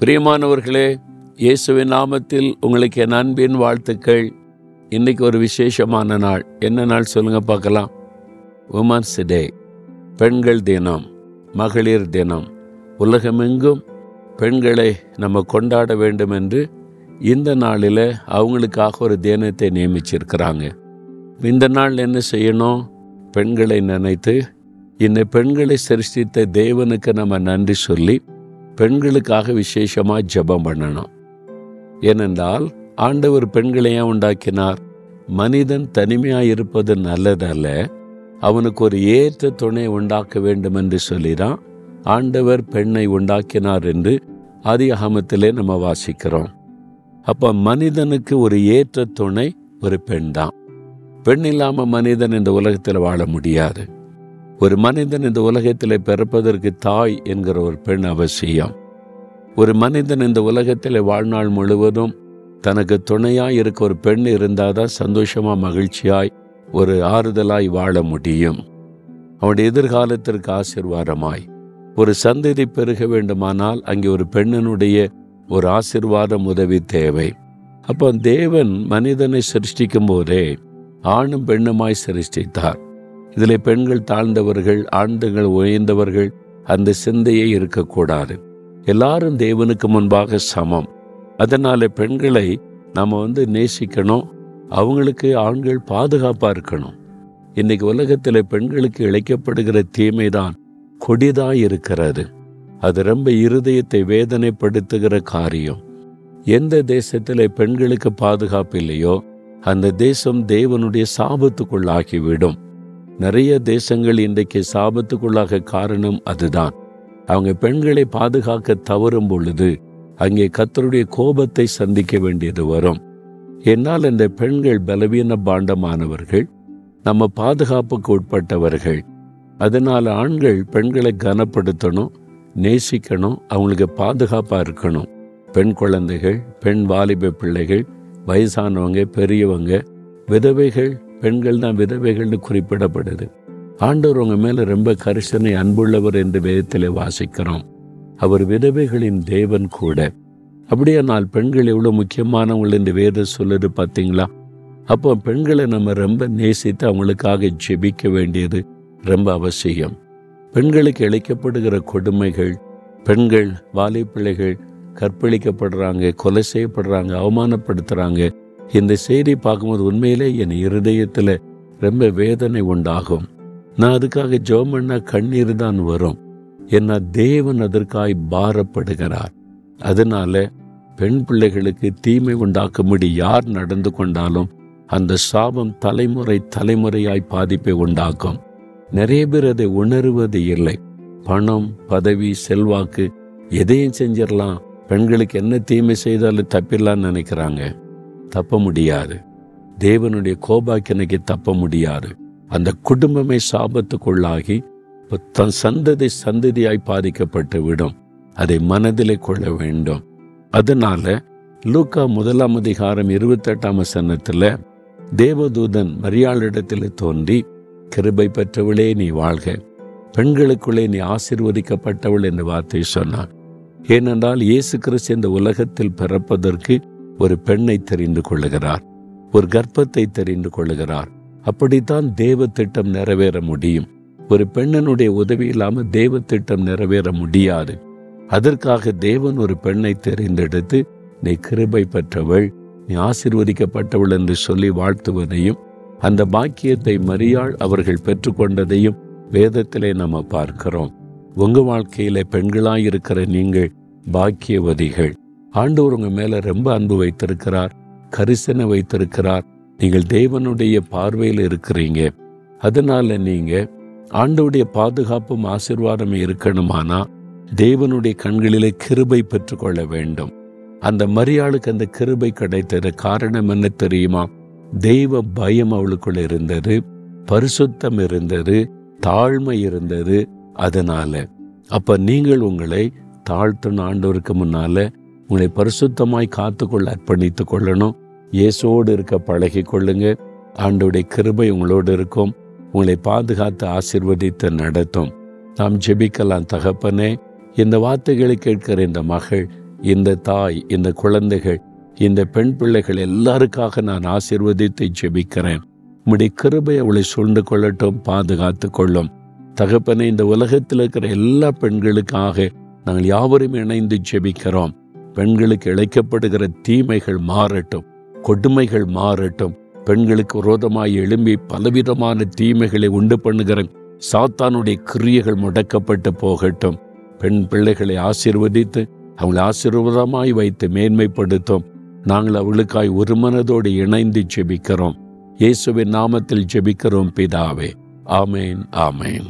பிரியமானவர்களே இயேசுவின் நாமத்தில் உங்களுக்கு என் அன்பின் வாழ்த்துக்கள். இன்னைக்கு ஒரு விசேஷமான நாள். என்ன நாள் சொல்லுங்க பார்க்கலாம். உமன்ஸ் டே பெண்கள் தினம் மகளிர் தினம். உலகமெங்கும் பெண்களை நம்ம கொண்டாட வேண்டும் என்று இந்த நாளில் அவங்களுக்காக ஒரு தினத்தை நியமிச்சிருக்கிறாங்க. இந்த நாள் என்ன செய்யணும்? பெண்களை நினைத்து இந்த பெண்களை சிருஷ்டித்த தேவனுக்கு நம்ம நன்றி சொல்லி பெண்களுக்காக விசேஷமாக ஜெபம் பண்ணணும். ஏனென்றால் ஆண்டவர் பெண்களை உண்டாக்கினார். மனிதன் தனிமையாக இருப்பது நல்லதல்ல. அவனுக்கு ஒரு ஏற்ற துணை உண்டாக்க வேண்டும் என்று சொல்லிதான் ஆண்டவர் பெண்ணை உண்டாக்கினார் என்று ஆதி நம்ம வாசிக்கிறோம். அப்போ மனிதனுக்கு ஒரு ஏற்ற துணை ஒரு பெண் தான் பெண் இல்லாமல் மனிதன் இந்த உலகத்தில் வாழ முடியாது. ஒரு மனிதன் இந்த உலகத்தில் பிறப்பதற்கு தாய் என்கிற ஒரு பெண் அவசியம். ஒரு மனிதன் இந்த உலகத்தில் வாழ்நாள் முழுவதும் தனக்கு துணையாய் இருக்க ஒரு பெண் இருந்தாதான் சந்தோஷமா மகிழ்ச்சியாய் ஒரு ஆறுதலாய் வாழ முடியும். அவனுடைய எதிர்காலத்திற்கு ஆசிர்வாதமாய். ஒரு சந்ததி பெருக வேண்டுமானால் அங்கே ஒரு பெண்ணினுடைய ஒரு ஆசிர்வாதம் உதவி தேவை. அப்போ தேவன் மனிதனை சிருஷ்டிக்கும் போதே ஆணும் பெண்ணுமாய் சிருஷ்டித்தார். இதில் பெண்கள் தாழ்ந்தவர்கள் ஆண்கள் உயர்ந்தவர்கள் அந்த சிந்தையே இருக்கக்கூடாது. எல்லாரும் தேவனுக்கு முன்பாக சமம். அதனால பெண்களை நம்ம வந்து நேசிக்கணும். அவங்களுக்கு ஆண்கள் பாதுகாப்பாக இருக்கணும். இன்னைக்கு உலகத்தில் பெண்களுக்கு இழைக்கப்படுகிற தீமைதான் கொடிதாக இருக்கிறது. அது ரொம்ப இருதயத்தை வேதனைப்படுத்துகிற காரியம். எந்த தேசத்தில் பெண்களுக்கு பாதுகாப்பு இல்லையோ அந்த தேசம் தேவனுடைய சாபத்துக்குள்ளாகிவிடும். நிறைய தேசங்கள் இன்றைக்கு சாபத்துக்குள்ளாக காரணம் அதுதான். அவங்க பெண்களை பாதுகாக்க தவறும் பொழுது அங்கே கத்தருடைய கோபத்தை சந்திக்க வேண்டியது வரும். என்னால் இந்த பெண்கள் பலவீன பாண்டமானவர்கள் நம்ம பாதுகாப்புக்கு உட்பட்டவர்கள். அதனால ஆண்கள் பெண்களை கனப்படுத்தணும் நேசிக்கணும் அவங்களுக்கு பாதுகாப்பாக இருக்கணும். பெண் குழந்தைகள் பெண் வாலிப பிள்ளைகள் வயசானவங்க பெரியவங்க விதவைகள் பெண்கள் தான் விதவைகள்னு குறிப்பிடப்படுது. ஆண்டவர் உங்கள் மேலே ரொம்ப கரிசனை அன்புள்ளவர் என்று வேதத்தில் வாசிக்கிறோம். அவர் விதவைகளின் தேவன் கூட. அப்படியே நாள் பெண்கள் எவ்வளோ முக்கியமானவங்கள் என்று வேதம் சொல்லுது பார்த்தீங்களா அப்போ பெண்களை நம்ம ரொம்ப நேசித்து அவங்களுக்காக ஜெபிக்க வேண்டியது ரொம்ப அவசியம். பெண்களுக்கு இழைக்கப்படுகிற கொடுமைகள் பெண்கள் வாலிப்பிள்ளைகள் கற்பழிக்கப்படுறாங்க கொலை செய்யப்படுறாங்க அவமானப்படுத்துறாங்க இந்த செய்தி பார்க்கும்போது உண்மையிலே என் இருதயத்தில் ரொம்ப வேதனை உண்டாகும். நான் அதுக்காக ஜெபம் பண்ணா கண்ணீர் தான் வரும். என்ன தேவன் அதற்காய் பாரப்படுகிறார். அதனால பெண் பிள்ளைகளுக்கு தீமை உண்டாக்கும்படி யார் நடந்து கொண்டாலும் அந்த சாபம் தலைமுறை தலைமுறையாய் பாதிப்பை உண்டாக்கும். நிறைய பேர் அதை உணருவது இல்லை. பணம் பதவி செல்வாக்கு எதையும் செஞ்சிடலாம். பெண்களுக்கு என்ன தீமை செய்தாலும் தப்பிடலாம்னு நினைக்கிறாங்க. தப்ப முடியாது. தேவனுடைய கோபாக்கினைக்கு தப்ப முடியாது. அந்த குடும்பமே சாபத்துக்குள்ளாகி தன் சந்ததி சந்ததியாய் பாதிக்கப்பட்டு விடும். அதை மனதிலே கொள்ள வேண்டும். அதனால லூக்கா முதலாம் அதிகாரம் இருபத்தெட்டாம் வசனத்துல தேவதூதன் மரியாளிடத்தில் தோன்றி கிருபை பெற்றவளே நீ வாழ்க. பெண்களுக்குள்ளே நீ ஆசிர்வதிக்கப்பட்டவள் என்று வார்த்தை சொன்னான். ஏனென்றால் இயேசு கிறிஸ்து இந்த உலகத்தில் பிறப்பதற்கு ஒரு பெண்ணை தெரிந்து கொள்ளுகிறார் ஒரு கர்ப்பத்தை தெரிந்து கொள்ளுகிறார். அப்படித்தான் தேவ திட்டம் நிறைவேற முடியும். ஒரு பெண்ணனுடைய உதவி இல்லாமல் தேவ திட்டம் நிறைவேற முடியாது. அதற்காக தேவன் ஒரு பெண்ணை தெரிந்தெடுத்து நீ கிருபை பெற்றவள் நீ ஆசிர்வதிக்கப்பட்டவள் என்று சொல்லி வாழ்த்துவதையும் அந்த பாக்கியத்தை மரியாள் அவர்கள் பெற்றுக்கொண்டதையும் வேதத்திலே நம்ம பார்க்கிறோம். உங்க வாழ்க்கையில பெண்களாயிருக்கிற நீங்கள் பாக்கியவதிகள். ஆண்டவர் உங்க மேல ரொம்ப அன்பு வைத்திருக்கிறார் கரிசனை வைத்திருக்கிறார். நீங்கள் தேவனுடைய பார்வையில் இருக்கிறீங்க. அதனால நீங்க ஆண்டவுடைய பாதுகாப்பும் ஆசிர்வாதம் இருக்கணுமானா தேவனுடைய கண்களிலே கிருபை பெற்றுக்கொள்ள வேண்டும். அந்த மரியாளுக்கு அந்த கிருபை கிடைத்தது காரணம் என்ன தெரியுமா? தெய்வ பயம் அவளுக்குள்ள இருந்தது பரிசுத்தம் இருந்தது தாழ்மை இருந்தது. அதனால அப்ப நீங்கள் உங்களை தாழ்த்தின ஆண்டவருக்கு முன்னால உங்களை பரிசுத்தமாய் காத்துக்கொள்ள அர்ப்பணித்துக் கொள்ளணும். இயேசோடு இருக்க பழகி கொள்ளுங்க. ஆண்டோடைய கிருபை உங்களோடு இருக்கும். உங்களை பாதுகாத்து ஆசிர்வதித்து நடத்தும். நாம் ஜெபிக்கலாம் தகப்பனே. இந்த வார்த்தைகளை கேட்கிற இந்த மகள் இந்த தாய் இந்த குழந்தைகள் இந்த பெண் பிள்ளைகள் எல்லாருக்காக நான் ஆசிர்வதித்து ஜெபிக்கிறேன். உம்முடைய கிருபை அவளை சூழ்ந்து கொள்ளட்டும் பாதுகாத்து கொள்ளும். தகப்பனை இந்த உலகத்தில் இருக்கிற எல்லா பெண்களுக்காக நாங்கள் யாவரும் இணைந்து ஜெபிக்கிறோம். பெண்களுக்கு இழைக்கப்படுகிற தீமைகள் மாறட்டும் கொடுமைகள் மாறட்டும். பெண்களுக்கு விரோதமாய் எழும்பி பலவிதமான தீமைகளை உண்டு பண்ணுகிற சாத்தானுடைய கிரியைகள் முடக்கப்பட்டு போகட்டும். பெண் பிள்ளைகளை ஆசீர்வதித்து அவங்களை ஆசீர்வாதமாய் வைத்து மேன்மைப்படுத்தும். நாங்கள் அவளுக்காய் ஒரு மனதோடு இணைந்து ஜெபிக்கிறோம். இயேசுவின் நாமத்தில் ஜெபிக்கிறோம் பிதாவே. ஆமேன் ஆமேன்.